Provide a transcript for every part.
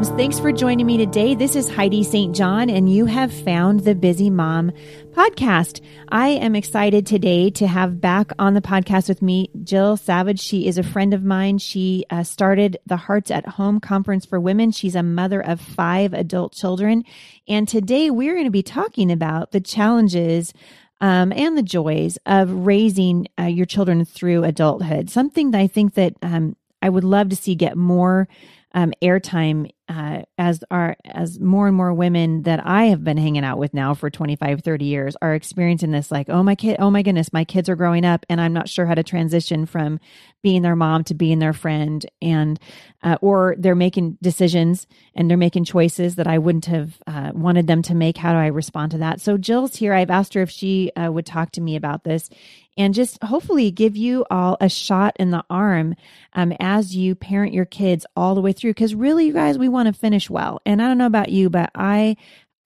moms. Thanks for joining me today. This is Heidi St. John, and you have found the Busy Mom podcast. I am excited today to have back on the podcast with me Jill Savage. She is a friend of mine. She uh, started the Hearts at Home Conference for Women. She's a mother of five adult children. And today we're going to be talking about the challenges um, and the joys of raising uh, your children through adulthood. Something that I think that um, I would love to see get more um, airtime uh, as are as more and more women that I have been hanging out with now for 25, 30 years are experiencing this like, oh my kid, oh my goodness, my kids are growing up and I'm not sure how to transition from being their mom to being their friend and uh, or they're making decisions and they're making choices that I wouldn't have uh, wanted them to make. How do I respond to that? So Jill's here. I've asked her if she uh, would talk to me about this and just hopefully give you all a shot in the arm um, as you parent your kids all the way through. Because really, you guys, we want to finish well. And I don't know about you, but I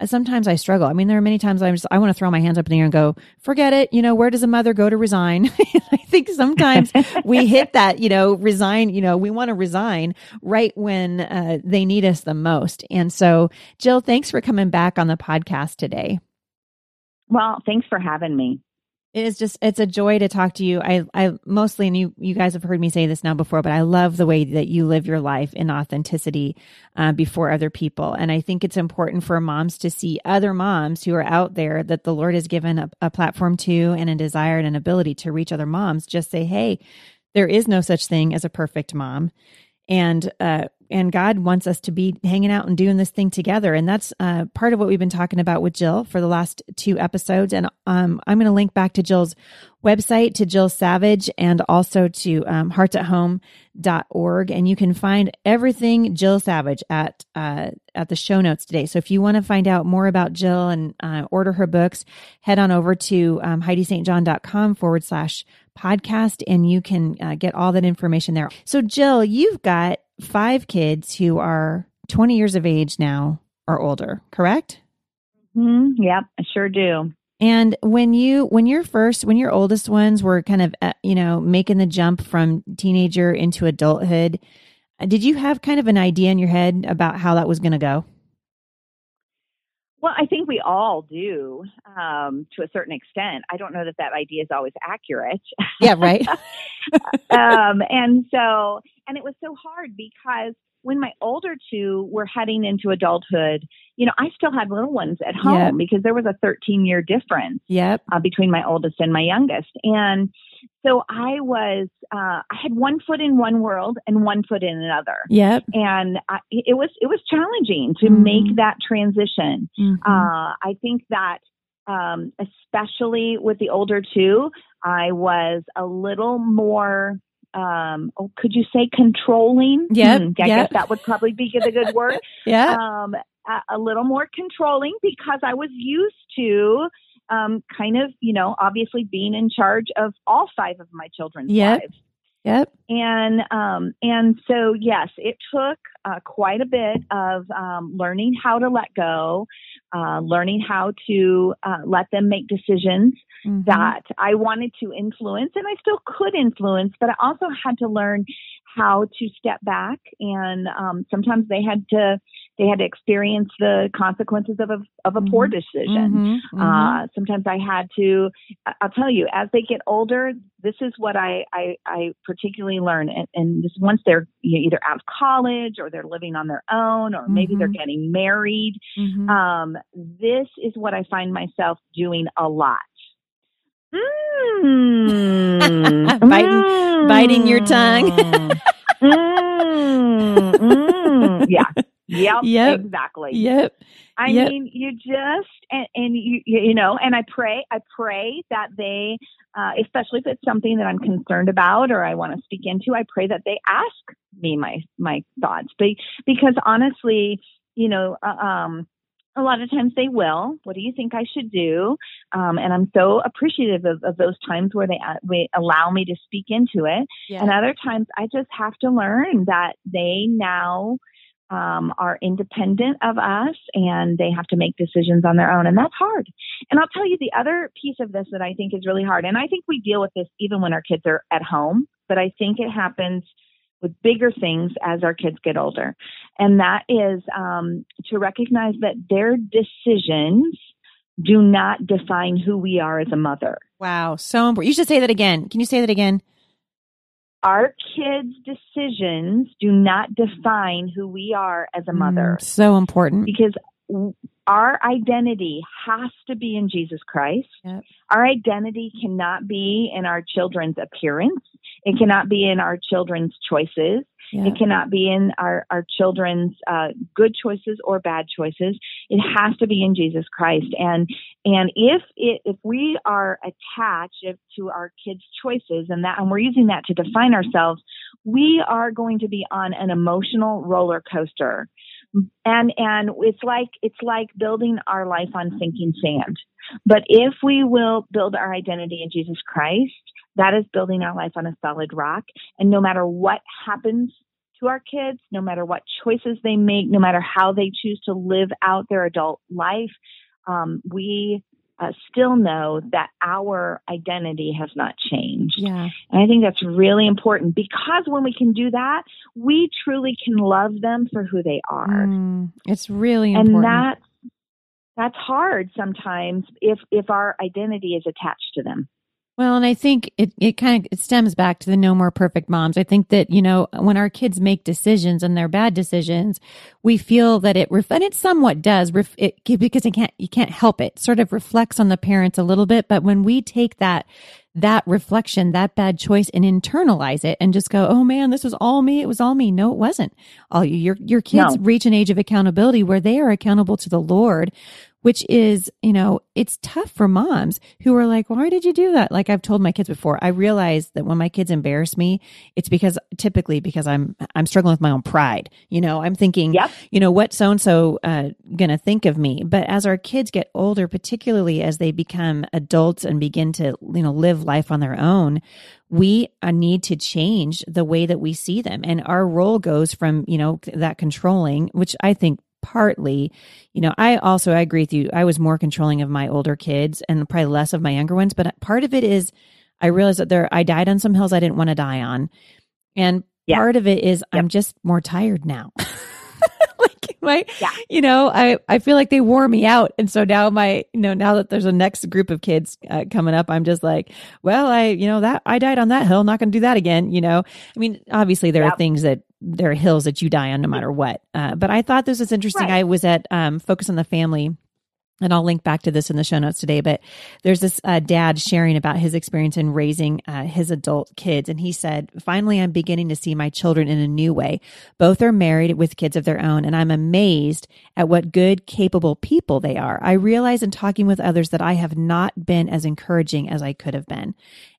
sometimes I struggle. I mean, there are many times I'm just, I want to throw my hands up in the air and go, forget it. You know, where does a mother go to resign? I think sometimes we hit that, you know, resign, you know, we want to resign right when uh, they need us the most. And so, Jill, thanks for coming back on the podcast today. Well, thanks for having me. It is just it's a joy to talk to you. I I mostly and you you guys have heard me say this now before, but I love the way that you live your life in authenticity uh, before other people, and I think it's important for moms to see other moms who are out there that the Lord has given a, a platform to and a desire and an ability to reach other moms. Just say, hey, there is no such thing as a perfect mom and uh, and God wants us to be hanging out and doing this thing together. And that's uh, part of what we've been talking about with Jill for the last two episodes. And um, I'm going to link back to Jill's website, to Jill Savage, and also to um, heartsathome.org. And you can find everything Jill Savage at uh, at the show notes today. So if you want to find out more about Jill and uh, order her books, head on over to um, HeidiSt.John.com forward slash podcast and you can uh, get all that information there. So, Jill, you've got five kids who are 20 years of age now or older, correct? Mm-hmm. Yep, I sure do. And when you, when your first, when your oldest ones were kind of, uh, you know, making the jump from teenager into adulthood, uh, did you have kind of an idea in your head about how that was going to go? Well, I think we all do um, to a certain extent. I don't know that that idea is always accurate. Yeah, right. um, and so, and it was so hard because when my older two were heading into adulthood, you know, I still had little ones at home yep. because there was a 13 year difference yep. uh, between my oldest and my youngest. And so I was, uh, I had one foot in one world and one foot in another. Yep. And I, it was, it was challenging to mm-hmm. make that transition. Mm-hmm. Uh, I think that, um, especially with the older two, I was a little more um, oh, could you say controlling? Yeah, hmm, I yep. guess that would probably be the good word. yeah. Um, a, a, little more controlling because I was used to um, kind of, you know, obviously being in charge of all five of my children's yep. lives. Yep. And um, and so yes, it took uh, quite a bit of um, learning how to let go, uh, learning how to uh, let them make decisions mm-hmm. that I wanted to influence, and I still could influence, but I also had to learn how to step back, and um, sometimes they had to they had to experience the consequences of a of a mm-hmm. poor decision. Mm-hmm. Uh, mm-hmm. sometimes I had to. I'll tell you, as they get older, this is what I I, I particularly learn, and, and this once they're either out of college or they're living on their own, or maybe they're mm-hmm. getting married. Mm-hmm. Um, this is what I find myself doing a lot. Mm. biting, biting your tongue. mm, mm. Yeah. Yep, yep. Exactly. Yep. I yep. mean, you just and, and you you know, and I pray, I pray that they, uh, especially if it's something that I'm concerned about or I want to speak into, I pray that they ask me my my thoughts. But because honestly, you know, uh, um, a lot of times they will. What do you think I should do? Um, and I'm so appreciative of, of those times where they, uh, they allow me to speak into it. Yeah. And other times I just have to learn that they now um, are independent of us and they have to make decisions on their own. And that's hard. And I'll tell you the other piece of this that I think is really hard. And I think we deal with this even when our kids are at home, but I think it happens with bigger things as our kids get older. And that is um, to recognize that their decisions do not define who we are as a mother. Wow, so important. You should say that again. Can you say that again? Our kids' decisions do not define who we are as a mother. Mm, so important. Because our identity has to be in Jesus Christ. Yep. Our identity cannot be in our children's appearance. It cannot be in our children's choices. Yep. It cannot be in our, our children's uh, good choices or bad choices. It has to be in Jesus Christ. And and if it, if we are attached to our kids' choices and that and we're using that to define ourselves, we are going to be on an emotional roller coaster and and it's like it's like building our life on sinking sand. But if we will build our identity in jesus christ that is building our life on a solid rock. And no matter what happens to our kids no matter what choices they make no matter how they choose to live out their adult life um, we uh, still know that our identity has not changed. Yeah. And I think that's really important because when we can do that, we truly can love them for who they are. Mm, it's really important. And that's that's hard sometimes if if our identity is attached to them. Well, and I think it, it kind of it stems back to the no more perfect moms. I think that, you know, when our kids make decisions and they're bad decisions, we feel that it, ref- and it somewhat does, ref- it, because it can't, you can't help it, sort of reflects on the parents a little bit. But when we take that, that reflection, that bad choice and internalize it and just go, Oh man, this was all me. It was all me. No, it wasn't all you. Your, your kids no. reach an age of accountability where they are accountable to the Lord which is, you know, it's tough for moms who are like, why did you do that? Like I've told my kids before, I realize that when my kids embarrass me, it's because typically because I'm, I'm struggling with my own pride. You know, I'm thinking, yep. you know, what so and so uh, gonna think of me? But as our kids get older, particularly as they become adults and begin to, you know, live life on their own, we uh, need to change the way that we see them. And our role goes from, you know, that controlling, which I think partly, you know, I also I agree with you. I was more controlling of my older kids and probably less of my younger ones, but part of it is I realized that there I died on some hills I didn't want to die on. And yeah. part of it is yep. I'm just more tired now. like my yeah. you know, I I feel like they wore me out and so now my you know, now that there's a next group of kids uh, coming up, I'm just like, well, I you know, that I died on that hill, not going to do that again, you know. I mean, obviously there yep. are things that there are hills that you die on no matter what. Uh, but I thought this was interesting. Right. I was at um, Focus on the Family and I'll link back to this in the show notes today. But there's this uh, dad sharing about his experience in raising uh, his adult kids. And he said, Finally, I'm beginning to see my children in a new way. Both are married with kids of their own, and I'm amazed at what good, capable people they are. I realize in talking with others that I have not been as encouraging as I could have been.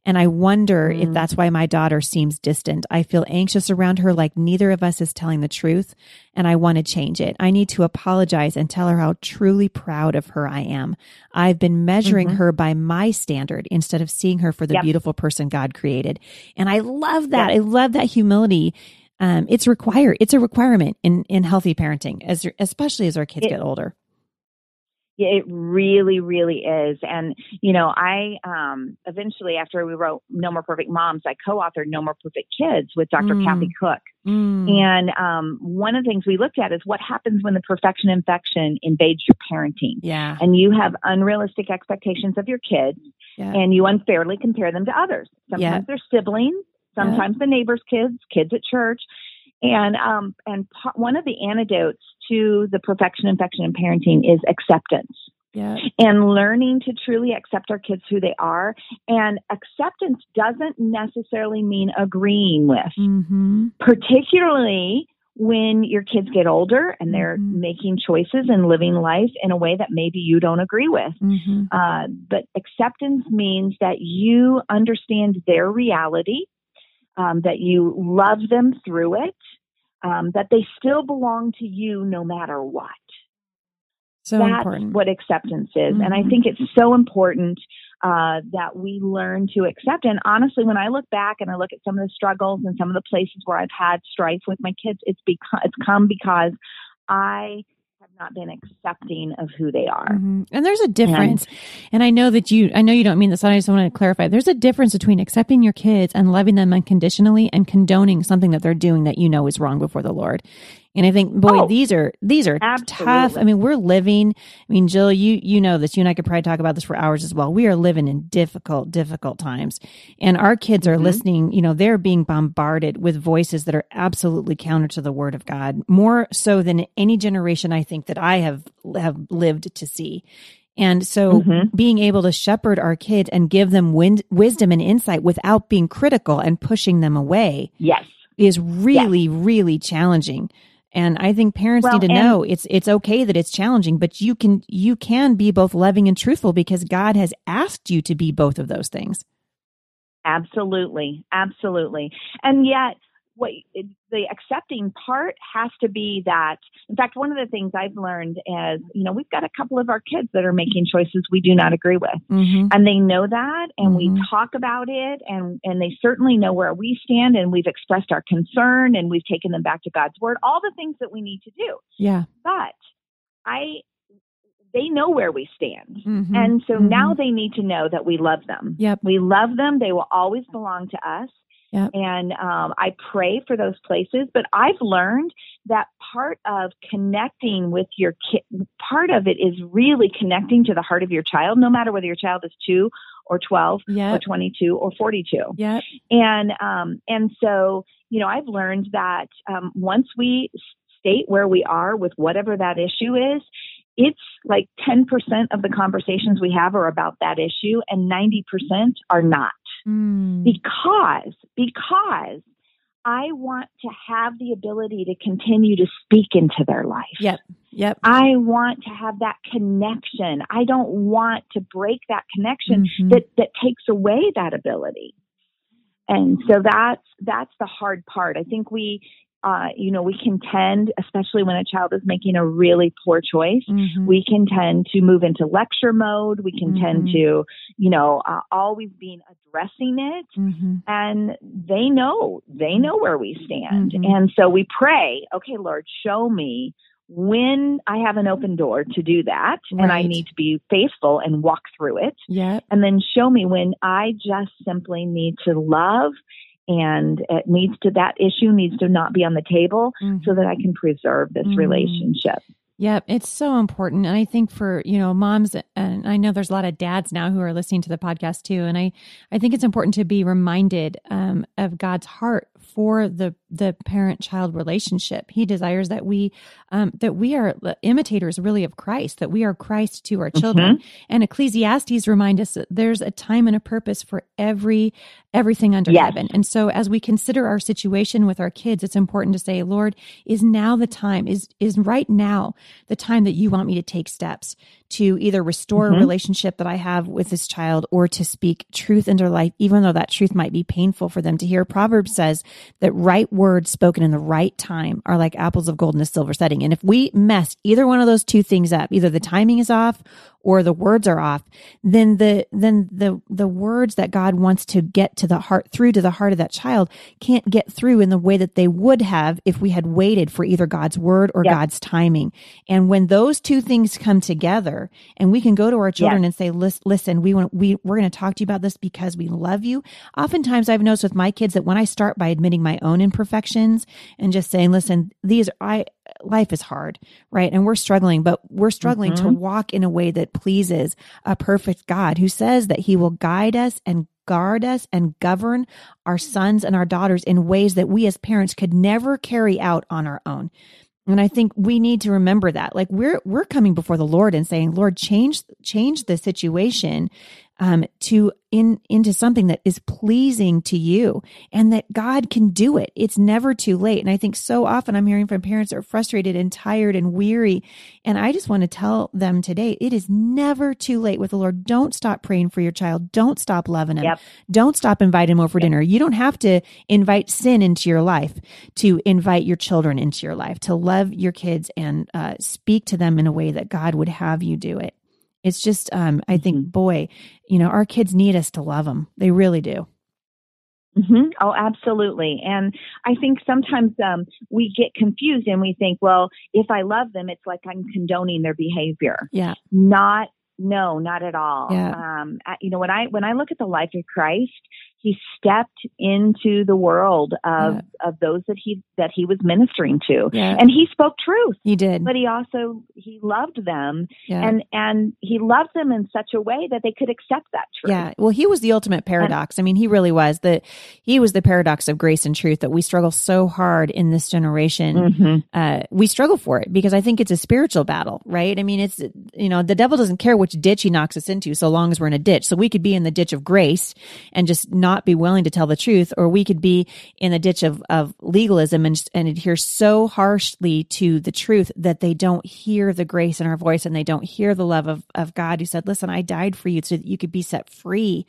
And I wonder mm. if that's why my daughter seems distant. I feel anxious around her like neither of us is telling the truth, and I want to change it. I need to apologize and tell her how truly proud of her I am. I've been measuring mm-hmm. her by my standard instead of seeing her for the yep. beautiful person God created. And I love that. Yep. I love that humility. Um, it's required. It's a requirement in, in healthy parenting, as especially as our kids it, get older. It really, really is. And, you know, I um, eventually, after we wrote No More Perfect Moms, I co authored No More Perfect Kids with Dr. Mm. Kathy Koch. Mm. And um, one of the things we looked at is what happens when the perfection infection invades your parenting. Yeah. And you have unrealistic expectations of your kids yeah. and you unfairly compare them to others. Sometimes yeah. they're siblings, sometimes yeah. the neighbor's kids, kids at church. And um, and one of the antidotes to the perfection, infection, and parenting is acceptance. Yeah. And learning to truly accept our kids who they are. And acceptance doesn't necessarily mean agreeing with, mm-hmm. particularly when your kids get older and they're mm-hmm. making choices and living life in a way that maybe you don't agree with. Mm-hmm. Uh, but acceptance means that you understand their reality um, that you love them through it, um, that they still belong to you no matter what. So That's important. what acceptance is. Mm-hmm. And I mm-hmm. think it's so important uh, that we learn to accept. And honestly, when I look back and I look at some of the struggles and some of the places where I've had strife with my kids, it's because it's come because I not been accepting of who they are. Mm-hmm. And there's a difference. And, and, I know that you, I know you don't mean this. I just want to clarify. There's a difference between accepting your kids and loving them unconditionally and condoning something that they're doing that you know is wrong before the Lord. And I think, boy, oh, these are these are absolutely. tough. I mean, we're living. I mean, Jill, you you know this. You and I could probably talk about this for hours as well. We are living in difficult, difficult times, and our kids are mm-hmm. listening. You know, they're being bombarded with voices that are absolutely counter to the Word of God, more so than any generation I think that I have have lived to see. And so mm-hmm. being able to shepherd our kids and give them win- wisdom and insight without being critical and pushing them away. Yes. Is really, yes. really challenging. And I think parents well, need to know it's it's okay that it's challenging, but you can you can be both loving and truthful because God has asked you to be both of those things. Absolutely. Absolutely. And yet what the accepting part has to be that in fact one of the things i've learned is you know we've got a couple of our kids that are making choices we do not agree with mm-hmm. and they know that and mm-hmm. we talk about it and and they certainly know where we stand and we've expressed our concern and we've taken them back to god's word all the things that we need to do yeah but i they know where we stand. Mm-hmm. And so mm-hmm. now they need to know that we love them. Yep. We love them. They will always belong to us. Yep. And um, I pray for those places. But I've learned that part of connecting with your kid, part of it is really connecting to the heart of your child, no matter whether your child is two or 12 yep. or 22 or 42. Yep. And, um, and so, you know, I've learned that um, once we state where we are with whatever that issue is, it's like 10% of the conversations we have are about that issue and 90% are not. Mm. Because, because I want to have the ability to continue to speak into their life. Yep. Yep. I want to have that connection. I don't want to break that connection mm-hmm. that, that takes away that ability. And so that's that's the hard part. I think we uh, you know, we can tend, especially when a child is making a really poor choice, mm-hmm. we can tend to move into lecture mode. We can mm-hmm. tend to, you know, uh, always being addressing it. Mm-hmm. And they know, they know where we stand. Mm-hmm. And so we pray, okay, Lord, show me when I have an open door to do that right. and I need to be faithful and walk through it. Yeah. And then show me when I just simply need to love and it needs to that issue needs to not be on the table mm-hmm. so that I can preserve this mm-hmm. relationship. Yep, it's so important. And I think for, you know, moms and I know there's a lot of dads now who are listening to the podcast too. And I, I think it's important to be reminded um, of God's heart for the the parent child relationship. He desires that we um, that we are imitators really of Christ, that we are Christ to our children. Mm-hmm. And Ecclesiastes remind us that there's a time and a purpose for every everything under yes. heaven. And so as we consider our situation with our kids, it's important to say, Lord, is now the time, is is right now the time that you want me to take steps to either restore mm-hmm. a relationship that I have with this child or to speak truth into their life, even though that truth might be painful for them to hear. Proverbs says that right words spoken in the right time are like apples of gold in a silver setting. And if we mess either one of those two things up, either the timing is off or the words are off, then the then the the words that God wants to get to the heart through to the heart of that child can't get through in the way that they would have if we had waited for either God's word or yep. God's timing. And when those two things come together and we can go to our children and say, listen, we want we we're going to talk to you about this because we love you. Oftentimes I've noticed with my kids that when I start by admitting my own imperfections and just saying, listen, these I life is hard, right? And we're struggling, but we're struggling mm-hmm. to walk in a way that pleases a perfect God who says that he will guide us and guard us and govern our sons and our daughters in ways that we as parents could never carry out on our own. And I think we need to remember that. Like we're we're coming before the Lord and saying, "Lord, change change the situation um, to in into something that is pleasing to you and that God can do it. It's never too late. And I think so often I'm hearing from parents that are frustrated and tired and weary. And I just want to tell them today, it is never too late with the Lord. Don't stop praying for your child. Don't stop loving him. Yep. Don't stop inviting him over for yep. dinner. You don't have to invite sin into your life to invite your children into your life, to love your kids and uh, speak to them in a way that God would have you do it. It's just, um, I think, mm-hmm. boy, you know, our kids need us to love them. They really do. Mm-hmm. Oh, absolutely. And I think sometimes um, we get confused and we think, well, if I love them, it's like I'm condoning their behavior. Yeah. Not no, not at all. Yeah. Um, you know, when I when I look at the life of Christ, he stepped into the world of Yeah. of those that he that he was ministering to, Yeah. and he spoke truth. He did. But he also he loved them, Yeah. and and he loved them in such a way that they could accept that truth. Yeah. Well, he was the ultimate paradox. I mean, he really was the he was the paradox of grace and truth that we struggle so hard in this generation. Mhm. Uh, we struggle for it because I think it's a spiritual battle, right? I mean, it's you know the devil doesn't care which ditch he knocks us into, so long as we're in a ditch. So we could be in the ditch of grace and just not be willing to tell the truth, or we could be in the ditch of of legalism and and adhere so harshly to the truth that they don't hear the grace in our voice and they don't hear the love of of God who said, "Listen, I died for you so that you could be set free."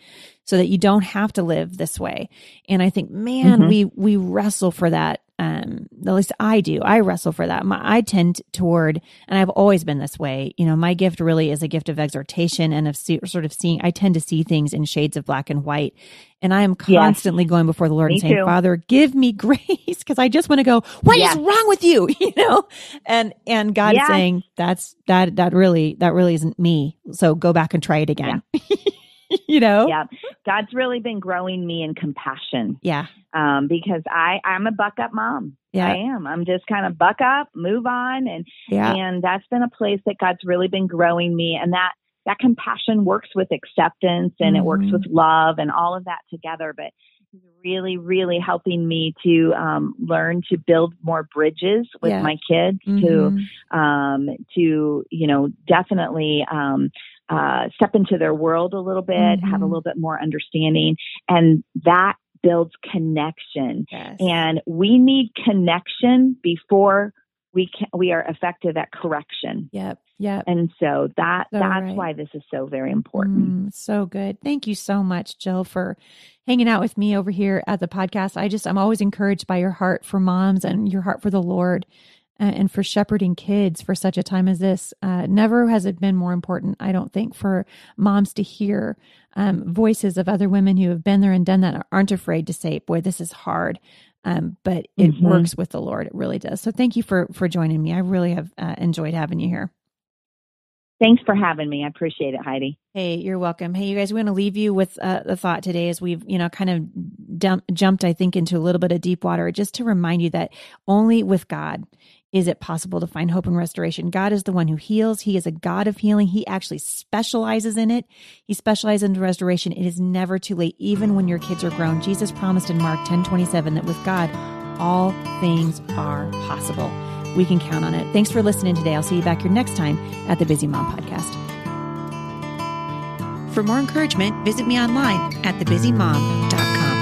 so that you don't have to live this way. And I think, man, Mhm. we we wrestle for that. Um, at least I do. I wrestle for that. My, I tend toward, and I've always been this way. You know, my gift really is a gift of exhortation and of see, sort of seeing. I tend to see things in shades of black and white, and I am Yes. constantly going before the Lord Me and saying, too. "Father, give me grace," because I just want to go. What is Yes. wrong with you? You know, and and God Yes. saying, "That's that that really that really isn't me." So go back and try it again. you know. Yeah, God's really been growing me in compassion Yeah. um, because I I'm a buck up mom. Yeah. I am. I'm just kind of buck up, move on, and Yeah. and that's been a place that God's really been growing me, and that that compassion works with acceptance and it works with love and all of that together. But He's really, really helping me to um, learn to build more bridges with Yeah. my kids to Mhm. um, to you know definitely um, uh, step into their world a little bit, have a Mhm. little bit more understanding, and that builds connection. Yes. And we need connection before we can, we are effective at correction. Yep. Yep. And so that So that's right. why this is so very important. Mm, so good. Thank you so much, Jill, for hanging out with me over here at the podcast. I just, I'm always encouraged by your heart for moms and your heart for the Lord and for shepherding kids for such a time as this. Uh, never has it been more important, I don't think, for moms to hear um, voices of other women who have been there and done that aren't afraid to say, boy, this is hard. Um, but it Mhm. works with the Lord. It really does. So thank you for, for joining me. I really have uh, enjoyed having you here. Thanks for having me. I appreciate it, Heidi. Hey, you're welcome. Hey, you guys, we're going to leave you with uh, the thought today as we've, you know, kind of dump, jumped, I think, into a little bit of deep water, just to remind you that only with God is it possible to find hope and restoration. God is the one who heals. He is a God of healing. He actually specializes in it. He specializes in restoration. It is never too late, even when your kids are grown. Jesus promised in Mark 10 27 that with God, all things are possible. We can count on it. Thanks for listening today. I'll see you back here next time at the Busy Mom Podcast. For more encouragement, visit me online at thebusymom.com.